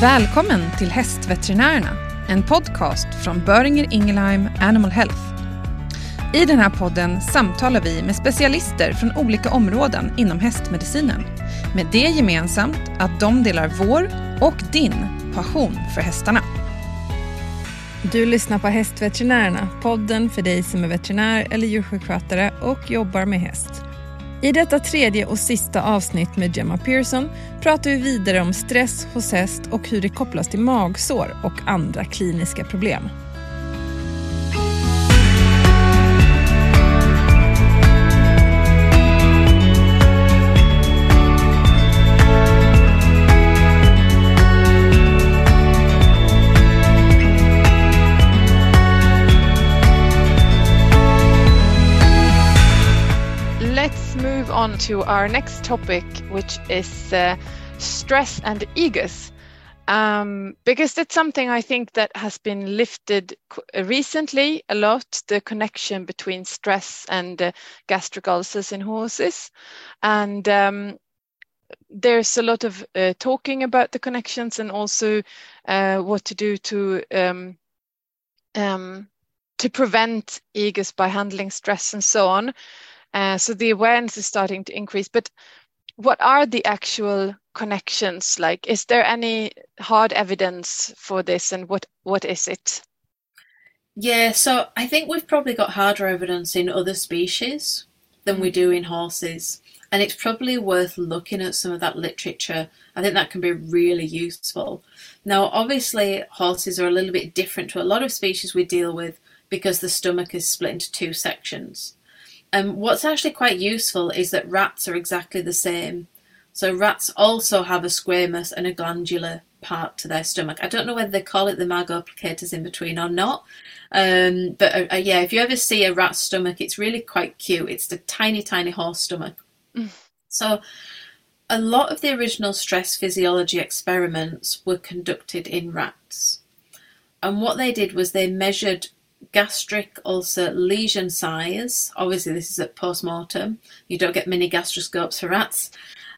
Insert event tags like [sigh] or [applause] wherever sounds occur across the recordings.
Välkommen till Hästveterinärerna, en podcast från Böringer Ingelheim Animal Health. I den här podden samtalar vi med specialister från olika områden inom hästmedicinen. Med det gemensamt att de delar vår och din passion för hästarna. Du lyssnar på Hästveterinärerna, podden för dig som är veterinär eller djursjukskötare och jobbar med häst. I detta tredje och sista avsnitt med Gemma Pearson pratar vi vidare om stress hos häst och hur det kopplas till magsår och andra kliniska problem. To our next topic, which is uh, stress and egus. Um, because it's something I think that has been lifted recently a lot the connection between stress and uh, gastric ulcers in horses. And um, there's a lot of uh, talking about the connections and also uh, what to do to um, um, to prevent egus by handling stress and so on. Uh, so the awareness is starting to increase. But what are the actual connections? Like, is there any hard evidence for this, and what what is it? Yeah, so I think we've probably got harder evidence in other species than we mm. do in horses. And it's probably worth looking at some of that literature. I think that can be really useful. Now, obviously, horses are a little bit different to a lot of species we deal with because the stomach is split into two sections. Um, what's actually quite useful is that rats are exactly the same. So rats also have a squamous and a glandular part to their stomach. I don't know whether they call it the margo plicatus in between or not. Um, but uh, uh, yeah, if you ever see a rat's stomach, it's really quite cute. It's the tiny, tiny horse stomach. Mm. So a lot of the original stress physiology experiments were conducted in rats. And what they did was they measured gastric ulcer lesion size. Obviously, this is at post mortem. You don't get mini gastroscopes for rats.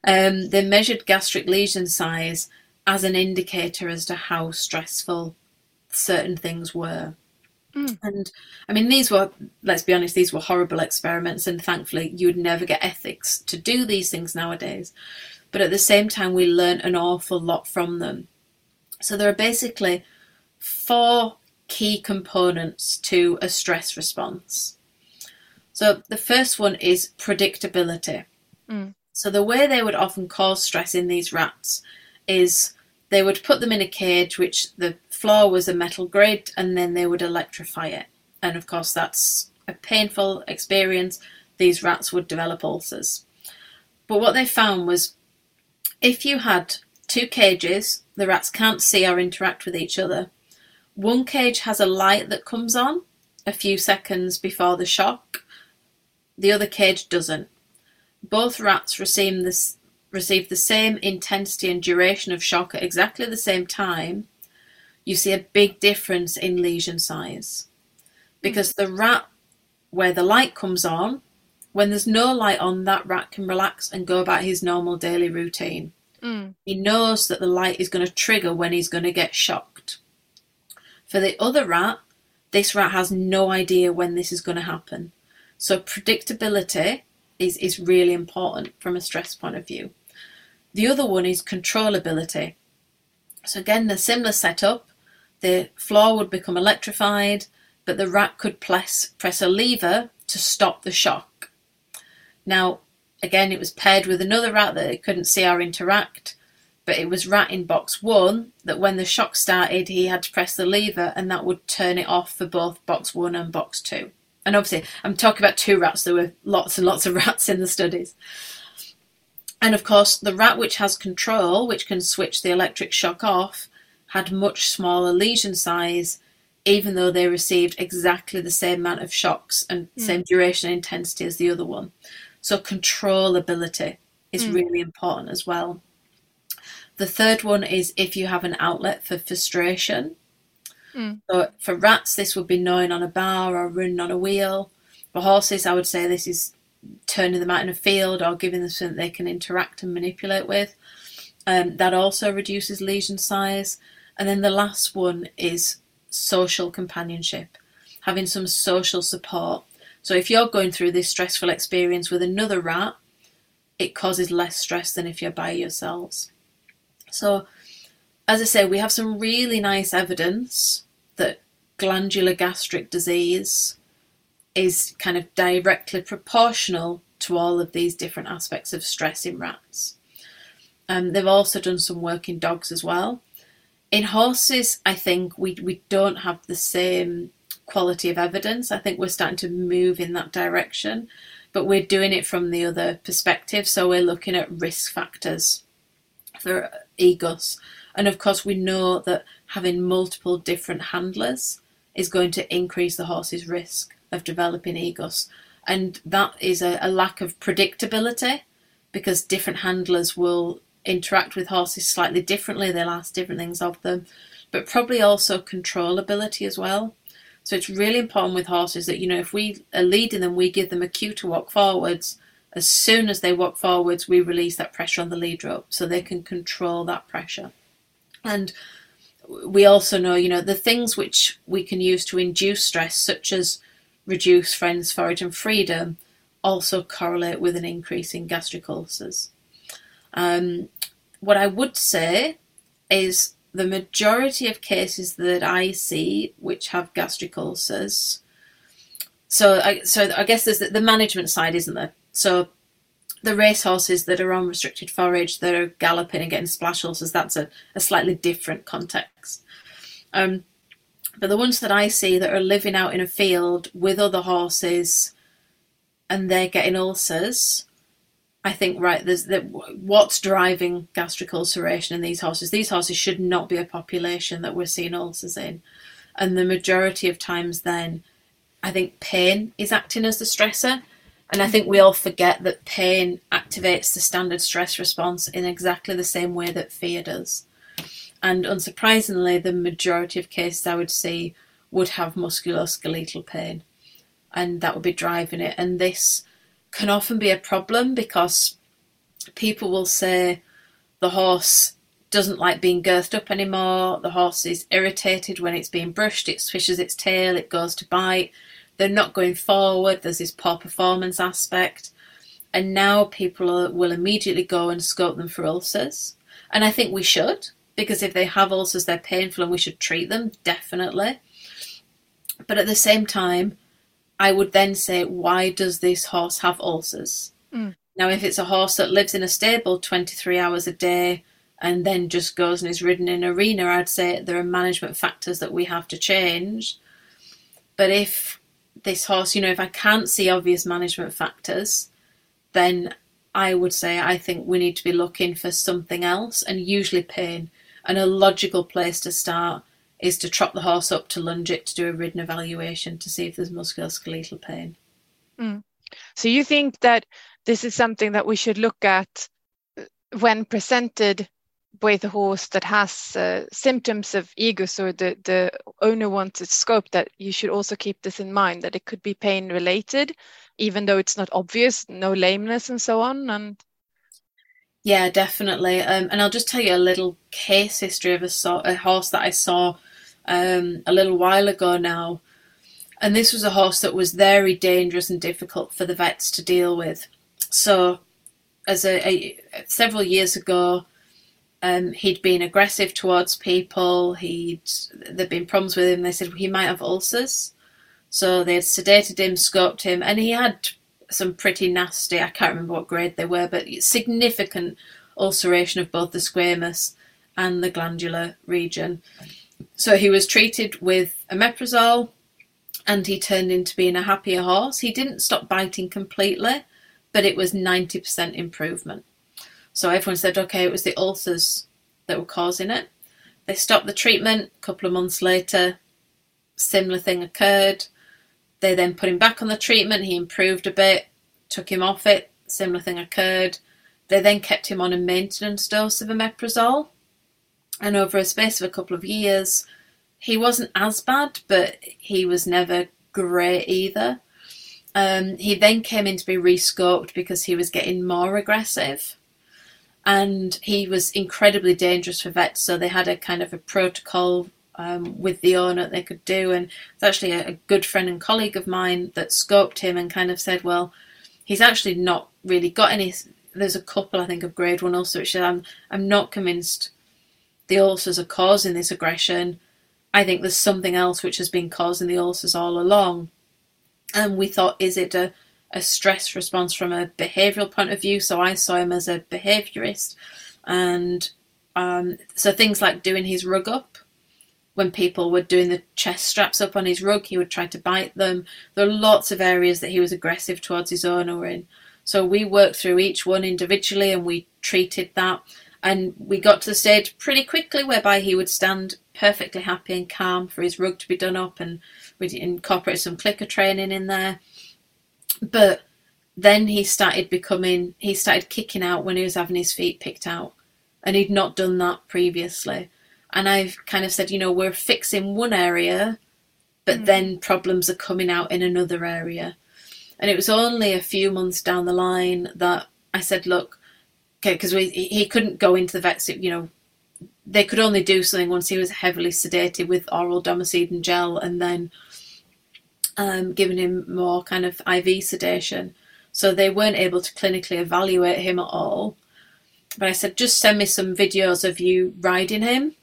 Um, they measured gastric lesion size as an indicator as to how stressful certain things were. Mm. And I mean, these were, let's be honest, these were horrible experiments, and thankfully, you would never get ethics to do these things nowadays. But at the same time, we learn an awful lot from them. So there are basically four key components to a stress response. So the first one is predictability. Mm. So the way they would often cause stress in these rats is they would put them in a cage which the floor was a metal grid and then they would electrify it. And of course that's a painful experience. These rats would develop ulcers. But what they found was if you had two cages, the rats can't see or interact with each other, one cage has a light that comes on a few seconds before the shock. The other cage doesn't. Both rats receive this receive the same intensity and duration of shock at exactly the same time, you see a big difference in lesion size. Because the rat where the light comes on, when there's no light on, that rat can relax and go about his normal daily routine. Mm. He knows that the light is going to trigger when he's going to get shocked. For the other rat, this rat has no idea when this is going to happen. So predictability is, is really important from a stress point of view. The other one is controllability. So again, the similar setup, the floor would become electrified, but the rat could press, press a lever to stop the shock. Now, again, it was paired with another rat that it couldn't see or interact but it was rat in box one that when the shock started, he had to press the lever and that would turn it off for both box one and box two. And obviously, I'm talking about two rats, there were lots and lots of [laughs] rats in the studies. And of course, the rat which has control, which can switch the electric shock off, had much smaller lesion size, even though they received exactly the same amount of shocks and mm. same duration and intensity as the other one. So, controllability is mm. really important as well. The third one is if you have an outlet for frustration. Mm. So for rats, this would be gnawing on a bar or running on a wheel. For horses, I would say this is turning them out in a field or giving them something they can interact and manipulate with. Um, that also reduces lesion size. And then the last one is social companionship, having some social support. So if you're going through this stressful experience with another rat, it causes less stress than if you're by yourselves. So, as I say, we have some really nice evidence that glandular gastric disease is kind of directly proportional to all of these different aspects of stress in rats. Um, they've also done some work in dogs as well. In horses, I think we, we don't have the same quality of evidence. I think we're starting to move in that direction, but we're doing it from the other perspective. So we're looking at risk factors for EGUS. And of course, we know that having multiple different handlers is going to increase the horse's risk of developing EGUS. And that is a, a lack of predictability because different handlers will interact with horses slightly differently, they'll ask different things of them, but probably also controllability as well. So it's really important with horses that, you know, if we are leading them, we give them a cue to walk forwards. As soon as they walk forwards, we release that pressure on the lead rope so they can control that pressure. And we also know, you know, the things which we can use to induce stress, such as reduce friends, forage, and freedom, also correlate with an increase in gastric ulcers. Um, what I would say is the majority of cases that I see which have gastric ulcers. So, I, so I guess there's the, the management side, isn't there? So, the race horses that are on restricted forage that are galloping and getting splash ulcers, that's a, a slightly different context. Um, but the ones that I see that are living out in a field with other horses and they're getting ulcers, I think right there's that what's driving gastric ulceration in these horses. These horses should not be a population that we're seeing ulcers in, and the majority of times then, I think pain is acting as the stressor, and I think we all forget that pain activates the standard stress response in exactly the same way that fear does, and unsurprisingly, the majority of cases I would see would have musculoskeletal pain, and that would be driving it, and this can often be a problem because people will say the horse doesn't like being girthed up anymore, the horse is irritated when it's being brushed, it swishes its tail, it goes to bite, they're not going forward, there's this poor performance aspect. And now people are, will immediately go and scope them for ulcers. And I think we should, because if they have ulcers, they're painful and we should treat them, definitely. But at the same time, I would then say, why does this horse have ulcers? Mm. Now, if it's a horse that lives in a stable 23 hours a day and then just goes and is ridden in arena, I'd say there are management factors that we have to change. But if this horse, you know, if I can't see obvious management factors, then I would say I think we need to be looking for something else and usually pain. And a logical place to start is to trot the horse up to lunge it to do a ridden evaluation to see if there's musculoskeletal pain. Mm. So you think that this is something that we should look at when presented with a horse that has uh, symptoms of EGUS or the, the owner wants a scope that you should also keep this in mind that it could be pain related even though it's not obvious no lameness and so on and yeah definitely um, and i'll just tell you a little case history of a, so- a horse that i saw um, a little while ago now. And this was a horse that was very dangerous and difficult for the vets to deal with. So, as a, a several years ago, um, he'd been aggressive towards people. He'd there'd been problems with him. They said he might have ulcers, so they had sedated him, scoped him, and he had some pretty nasty. I can't remember what grade they were, but significant ulceration of both the squamous and the glandular region. So he was treated with omeprazole and he turned into being a happier horse. He didn't stop biting completely, but it was 90% improvement. So everyone said, okay, it was the ulcers that were causing it. They stopped the treatment. A couple of months later, similar thing occurred. They then put him back on the treatment. He improved a bit, took him off it. Similar thing occurred. They then kept him on a maintenance dose of omeprazole and over a space of a couple of years, he wasn't as bad, but he was never great either. Um, he then came in to be rescoped because he was getting more aggressive. And he was incredibly dangerous for vets. So they had a kind of a protocol um, with the owner they could do, and it's actually a, a good friend and colleague of mine that scoped him and kind of said, well, he's actually not really got any. There's a couple, I think, of grade one ulcers. Which I'm I'm not convinced the ulcers are causing this aggression. I think there's something else which has been causing the ulcers all along. And we thought, is it a, a stress response from a behavioural point of view? So I saw him as a behaviourist. And um, so things like doing his rug up. When people were doing the chest straps up on his rug, he would try to bite them. There are lots of areas that he was aggressive towards his owner in. So we worked through each one individually and we treated that. And we got to the stage pretty quickly whereby he would stand perfectly happy and calm for his rug to be done up, and we'd incorporate some clicker training in there. But then he started becoming, he started kicking out when he was having his feet picked out, and he'd not done that previously. And I've kind of said, you know, we're fixing one area, but mm. then problems are coming out in another area. And it was only a few months down the line that I said, look, okay, because he couldn't go into the vet. You know, they could only do something once he was heavily sedated with oral domethacin gel, and then um, giving him more kind of IV sedation. So they weren't able to clinically evaluate him at all. But I said, just send me some videos of you riding him.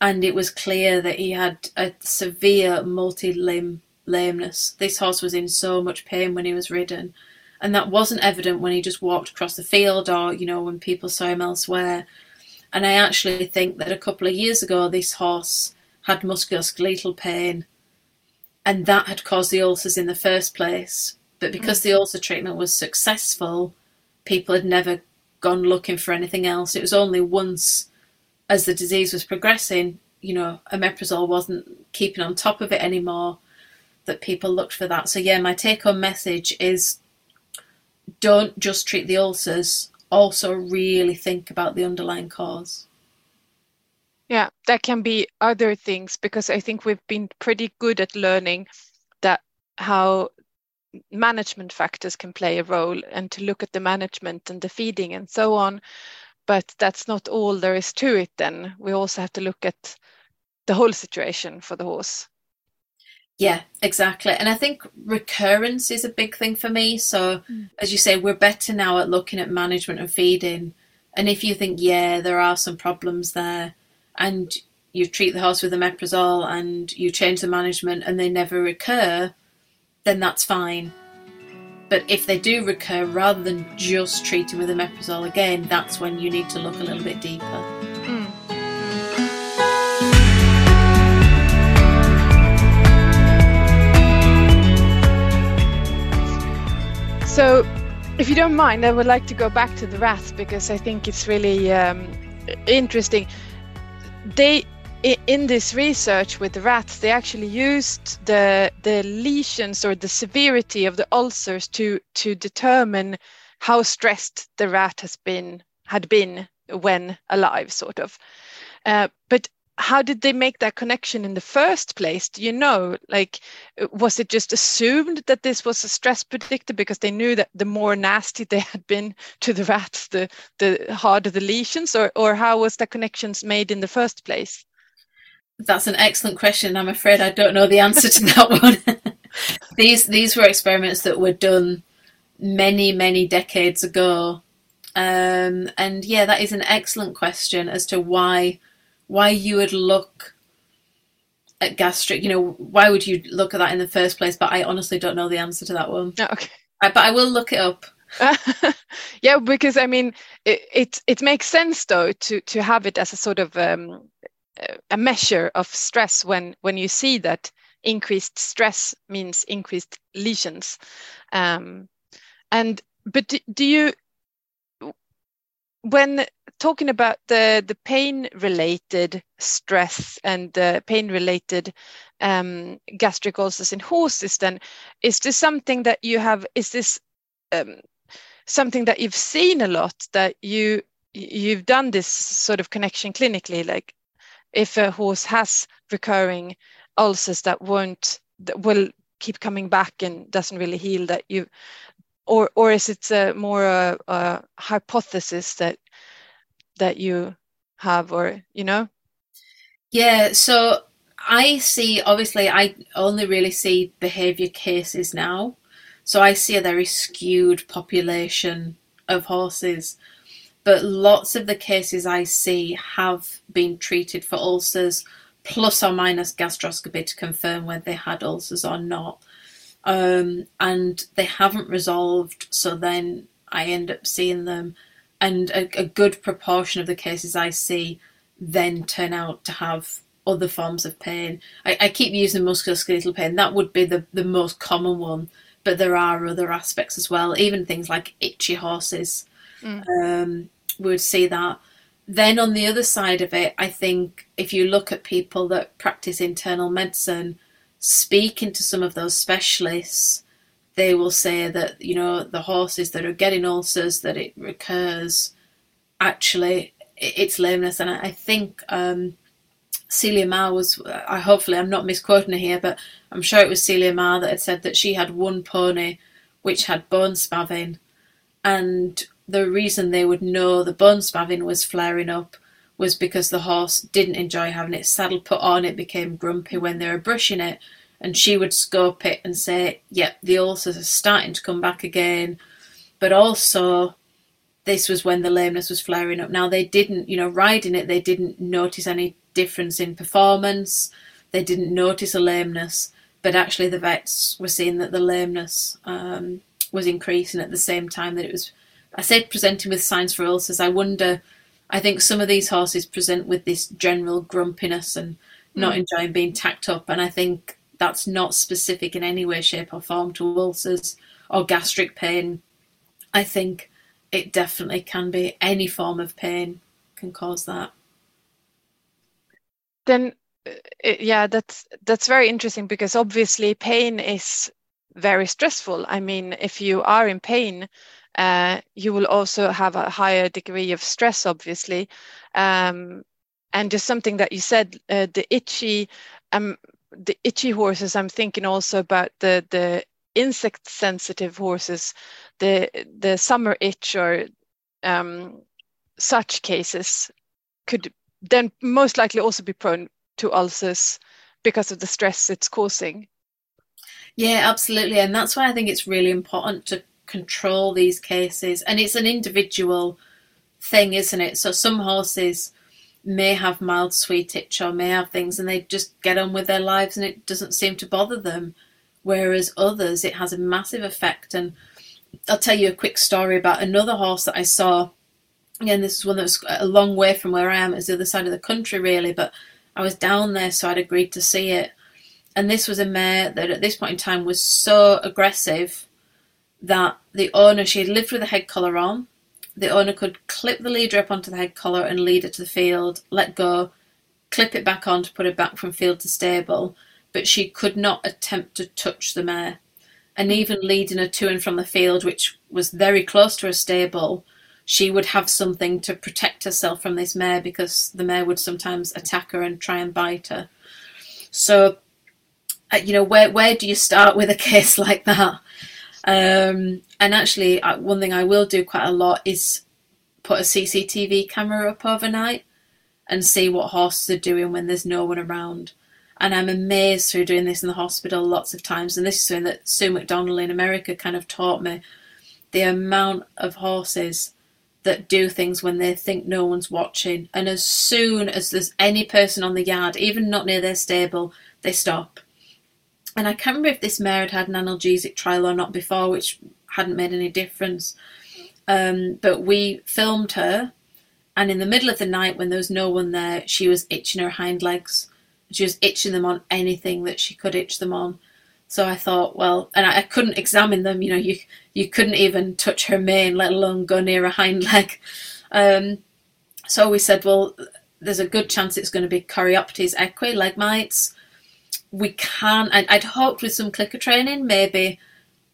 And it was clear that he had a severe multi limb lameness. This horse was in so much pain when he was ridden and that wasn't evident when he just walked across the field or you know when people saw him elsewhere and i actually think that a couple of years ago this horse had musculoskeletal pain and that had caused the ulcers in the first place but because mm. the ulcer treatment was successful people had never gone looking for anything else it was only once as the disease was progressing you know omeprazole wasn't keeping on top of it anymore that people looked for that so yeah my take home message is don't just treat the ulcers, also really think about the underlying cause. Yeah, that can be other things because I think we've been pretty good at learning that how management factors can play a role and to look at the management and the feeding and so on. But that's not all there is to it, then. We also have to look at the whole situation for the horse. Yeah, exactly. And I think recurrence is a big thing for me. So, mm. as you say, we're better now at looking at management and feeding. And if you think, yeah, there are some problems there, and you treat the horse with omeprazole and you change the management and they never recur, then that's fine. But if they do recur, rather than just treating with omeprazole again, that's when you need to look a little bit deeper. So, if you don't mind, I would like to go back to the rats because I think it's really um, interesting. They in this research with the rats, they actually used the the lesions or the severity of the ulcers to to determine how stressed the rat has been had been when alive, sort of. Uh, but how did they make that connection in the first place? Do you know like was it just assumed that this was a stress predictor because they knew that the more nasty they had been to the rats the the harder the lesions or or how was the connections made in the first place? That's an excellent question. I'm afraid i don't know the answer to that [laughs] one. [laughs] These these were experiments that were done many many decades ago. Um, and yeah that is an excellent question as to why why you would look at gastric. You know, why would you look at that in the first place? But I honestly don't know the answer to that one. Oh, okay. I, but I will look it up. [laughs] yeah, because I mean, it, it, it makes sense though to to have it as a sort of um, a measure of stress when when you see that increased stress means increased lesions, um, and but do, do you when talking about the the pain related stress and the pain related um, gastric ulcers in horses then is this something that you have is this um, something that you've seen a lot that you you've done this sort of connection clinically? Like if a horse has recurring ulcers that won't that will keep coming back and doesn't really heal that you or or is it a more a, a hypothesis that that you have, or you know? Yeah, so I see, obviously, I only really see behaviour cases now. So I see a very skewed population of horses. But lots of the cases I see have been treated for ulcers, plus or minus gastroscopy to confirm whether they had ulcers or not. Um, and they haven't resolved, so then I end up seeing them. And a, a good proportion of the cases I see then turn out to have other forms of pain. I, I keep using musculoskeletal pain, that would be the, the most common one, but there are other aspects as well, even things like itchy horses. Mm. Um, we would see that. Then on the other side of it, I think if you look at people that practice internal medicine, speaking to some of those specialists, they will say that you know the horses that are getting ulcers that it recurs. Actually, it's lameness, and I think um, Celia Marr was. I hopefully I'm not misquoting her here, but I'm sure it was Celia Marr that had said that she had one pony which had bone spavin, and the reason they would know the bone spavin was flaring up was because the horse didn't enjoy having its saddle put on. It became grumpy when they were brushing it, and she would scope it and say, "Yep, the ulcers are starting to come back again." But also, this was when the lameness was flaring up. Now they didn't, you know, riding it, they didn't notice any difference in performance. They didn't notice a lameness, but actually the vets were seeing that the lameness um, was increasing at the same time that it was. I said presenting with signs for ulcers. I wonder. I think some of these horses present with this general grumpiness and not mm. enjoying being tacked up, and I think that's not specific in any way, shape, or form to ulcers or gastric pain. I think it definitely can be. Any form of pain can cause that. Then uh, yeah that's that's very interesting because obviously pain is very stressful. I mean if you are in pain uh, you will also have a higher degree of stress obviously. Um, and just something that you said uh, the itchy um, the itchy horses i'm thinking also about the the insect sensitive horses the the summer itch or um, such cases could then most likely also be prone to ulcers because of the stress it's causing. Yeah, absolutely. And that's why I think it's really important to control these cases. And it's an individual thing, isn't it? So some horses may have mild sweet itch or may have things and they just get on with their lives and it doesn't seem to bother them. Whereas others, it has a massive effect. And I'll tell you a quick story about another horse that I saw again, this is one that was a long way from where I am. It's the other side of the country, really, but I was down there, so I'd agreed to see it. And this was a mare that at this point in time was so aggressive that the owner, she had lived with a head collar on. The owner could clip the leader up onto the head collar and lead her to the field, let go, clip it back on to put it back from field to stable, but she could not attempt to touch the mare. And even leading her to and from the field, which was very close to her stable, she would have something to protect herself from this mare because the mare would sometimes attack her and try and bite her. So, uh, you know, where where do you start with a [laughs] case like that? Um, and actually, uh, one thing I will do quite a lot is put a CCTV camera up overnight and see what horses are doing when there's no one around. And I'm amazed through doing this in the hospital lots of times. And this is something that Sue McDonnell in America kind of taught me the amount of horses that do things when they think no one's watching. And as soon as there's any person on the yard, even not near their stable, they stop. And I can't remember if this mare had had an analgesic trial or not before, which hadn't made any difference. Um, but we filmed her, and in the middle of the night, when there was no one there, she was itching her hind legs. She was itching them on anything that she could itch them on. So I thought, well, and I, I, couldn't examine them. You know, you you couldn't even touch her mane, let alone go near a hind [laughs] leg. Um, so we said, well, there's a good chance it's going to be Chorioptes equi, leg mites. We can, and I'd hoped with some clicker training, maybe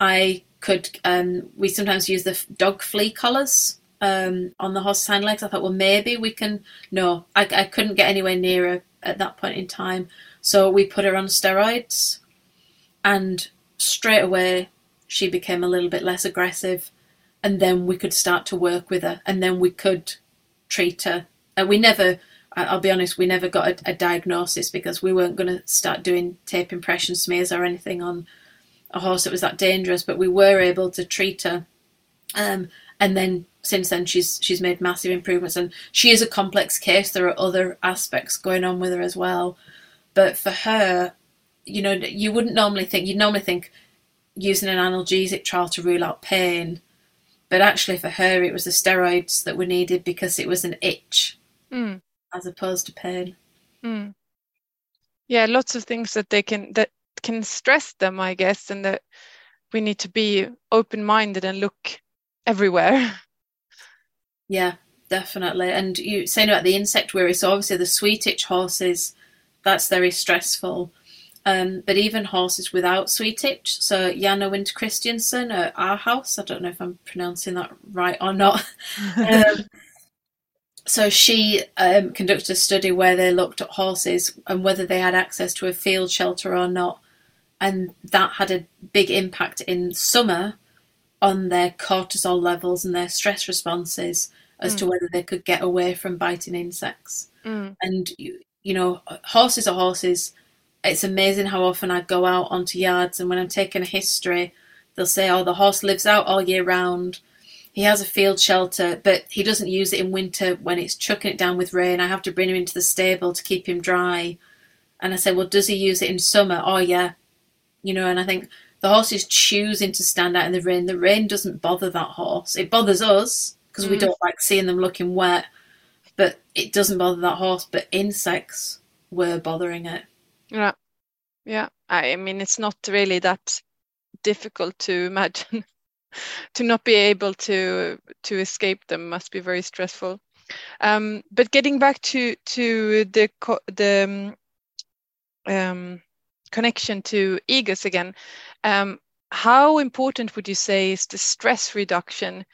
I could. Um, we sometimes use the dog flea collars um, on the horse's hind legs. I thought, well, maybe we can. No, I, I couldn't get anywhere near her at that point in time. So we put her on steroids and straight away she became a little bit less aggressive and then we could start to work with her and then we could treat her. And we never, I'll be honest, we never got a, a diagnosis because we weren't going to start doing tape impression smears or anything on a horse that was that dangerous. But we were able to treat her. Um, and then since then she's she's made massive improvements and she is a complex case there are other aspects going on with her as well but for her you know you wouldn't normally think you'd normally think using an analgesic trial to rule out pain but actually for her it was the steroids that were needed because it was an itch mm. As opposed to pain mm. yeah lots of things that they can that can stress them i guess and that we need to be open-minded and look everywhere [laughs] Yeah, definitely. And you saying about the insect worry, so obviously the sweet itch horses, that's very stressful. Um, but even horses without sweet itch, so Janne Winther Christensen at Aarhus, I don't know if I'm pronouncing that right or not. [laughs] um, so she um, conducted a study where they looked at horses and whether they had access to a field shelter or not, and that had a big impact in summer on their cortisol levels and their stress responses as mm. to whether they could get away from biting insects. Mm. And you, you know, horses are horses. It's amazing how often I go out onto yards and when I'm taking a history, they'll say, "Oh, the horse lives out all year round. He has a field shelter, but he doesn't use it in winter when it's chucking it down with rain. I have to bring him into the stable to keep him dry." And I say, "Well, does he use it in summer?" Oh, yeah. You know, and I think the horse is choosing to stand out in the rain. The rain doesn't bother that horse. It bothers us because mm. we don't like seeing them looking wet, but it doesn't bother that horse. But insects were bothering it. Yeah, yeah. I mean, it's not really that difficult to [laughs] imagine. To not be able to to escape them must be very stressful. Um, but getting back to to the the um, um, connection to EGUS again, um, how important would you say is the stress reduction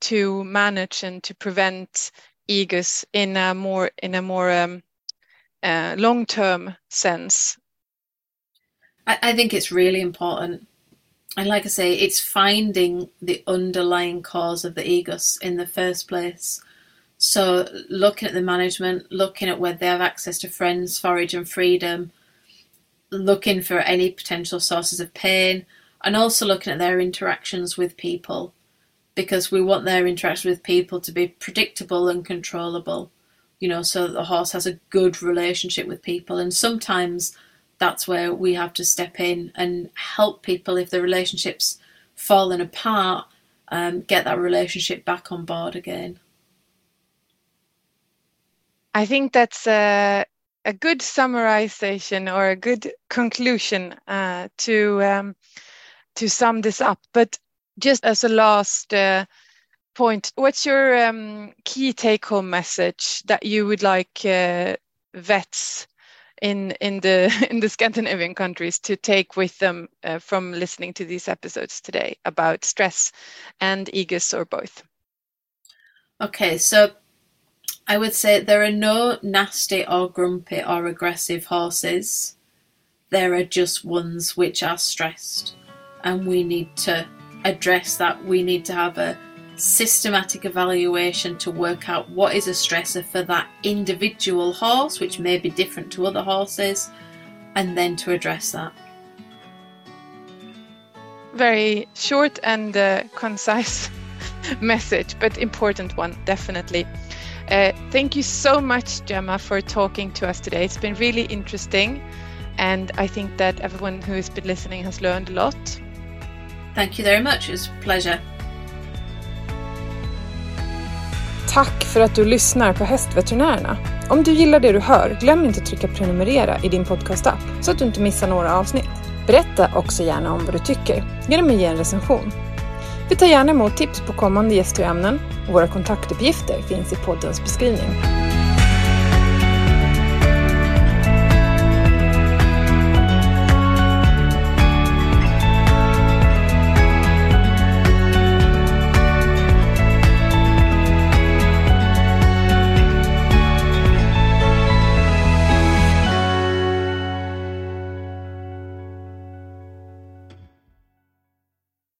to manage and to prevent EGUS in a more in a more um, uh, long term sense? I, I think it's really important. And like I say, it's finding the underlying cause of the EGUS in the first place. So looking at the management, looking at whether they have access to friends, forage and freedom, looking for any potential sources of pain, and also looking at their interactions with people because we want their interaction with people to be predictable and controllable, you know, so that the horse has a good relationship with people. And sometimes that's where we have to step in and help people if the relationship's fallen apart, um, get that relationship back on board again. I think that's a, a good summarization or a good conclusion uh, to um, to sum this up. But just as a last uh, point, what's your um, key take-home message that you would like uh, vets in in the [laughs] in the Scandinavian countries to take with them uh, from listening to these episodes today about stress and EGUS or both? Okay, so I would say there are no nasty or grumpy or aggressive horses. There are just ones which are stressed, and we need to address that. We need to have a systematic evaluation to work out what is a stressor for that individual horse, which may be different to other horses, and then to address that. Very short and uh, concise [laughs] message, but important one, definitely. Uh, thank you so much, Gemma, for talking to us today. It's been really interesting, and I think that everyone who has been listening has learned a lot. Thank you very much. It was a pleasure. Tack för att du lyssnar på Hästveterinärerna. Om du gillar det du hör, glöm inte att trycka prenumerera i din podcastapp så att du inte missar några avsnitt. Berätta också gärna om vad du tycker genom att ge en recension. Vi tar gärna emot tips på kommande gäster och ämnen och våra kontaktuppgifter finns i poddens beskrivning.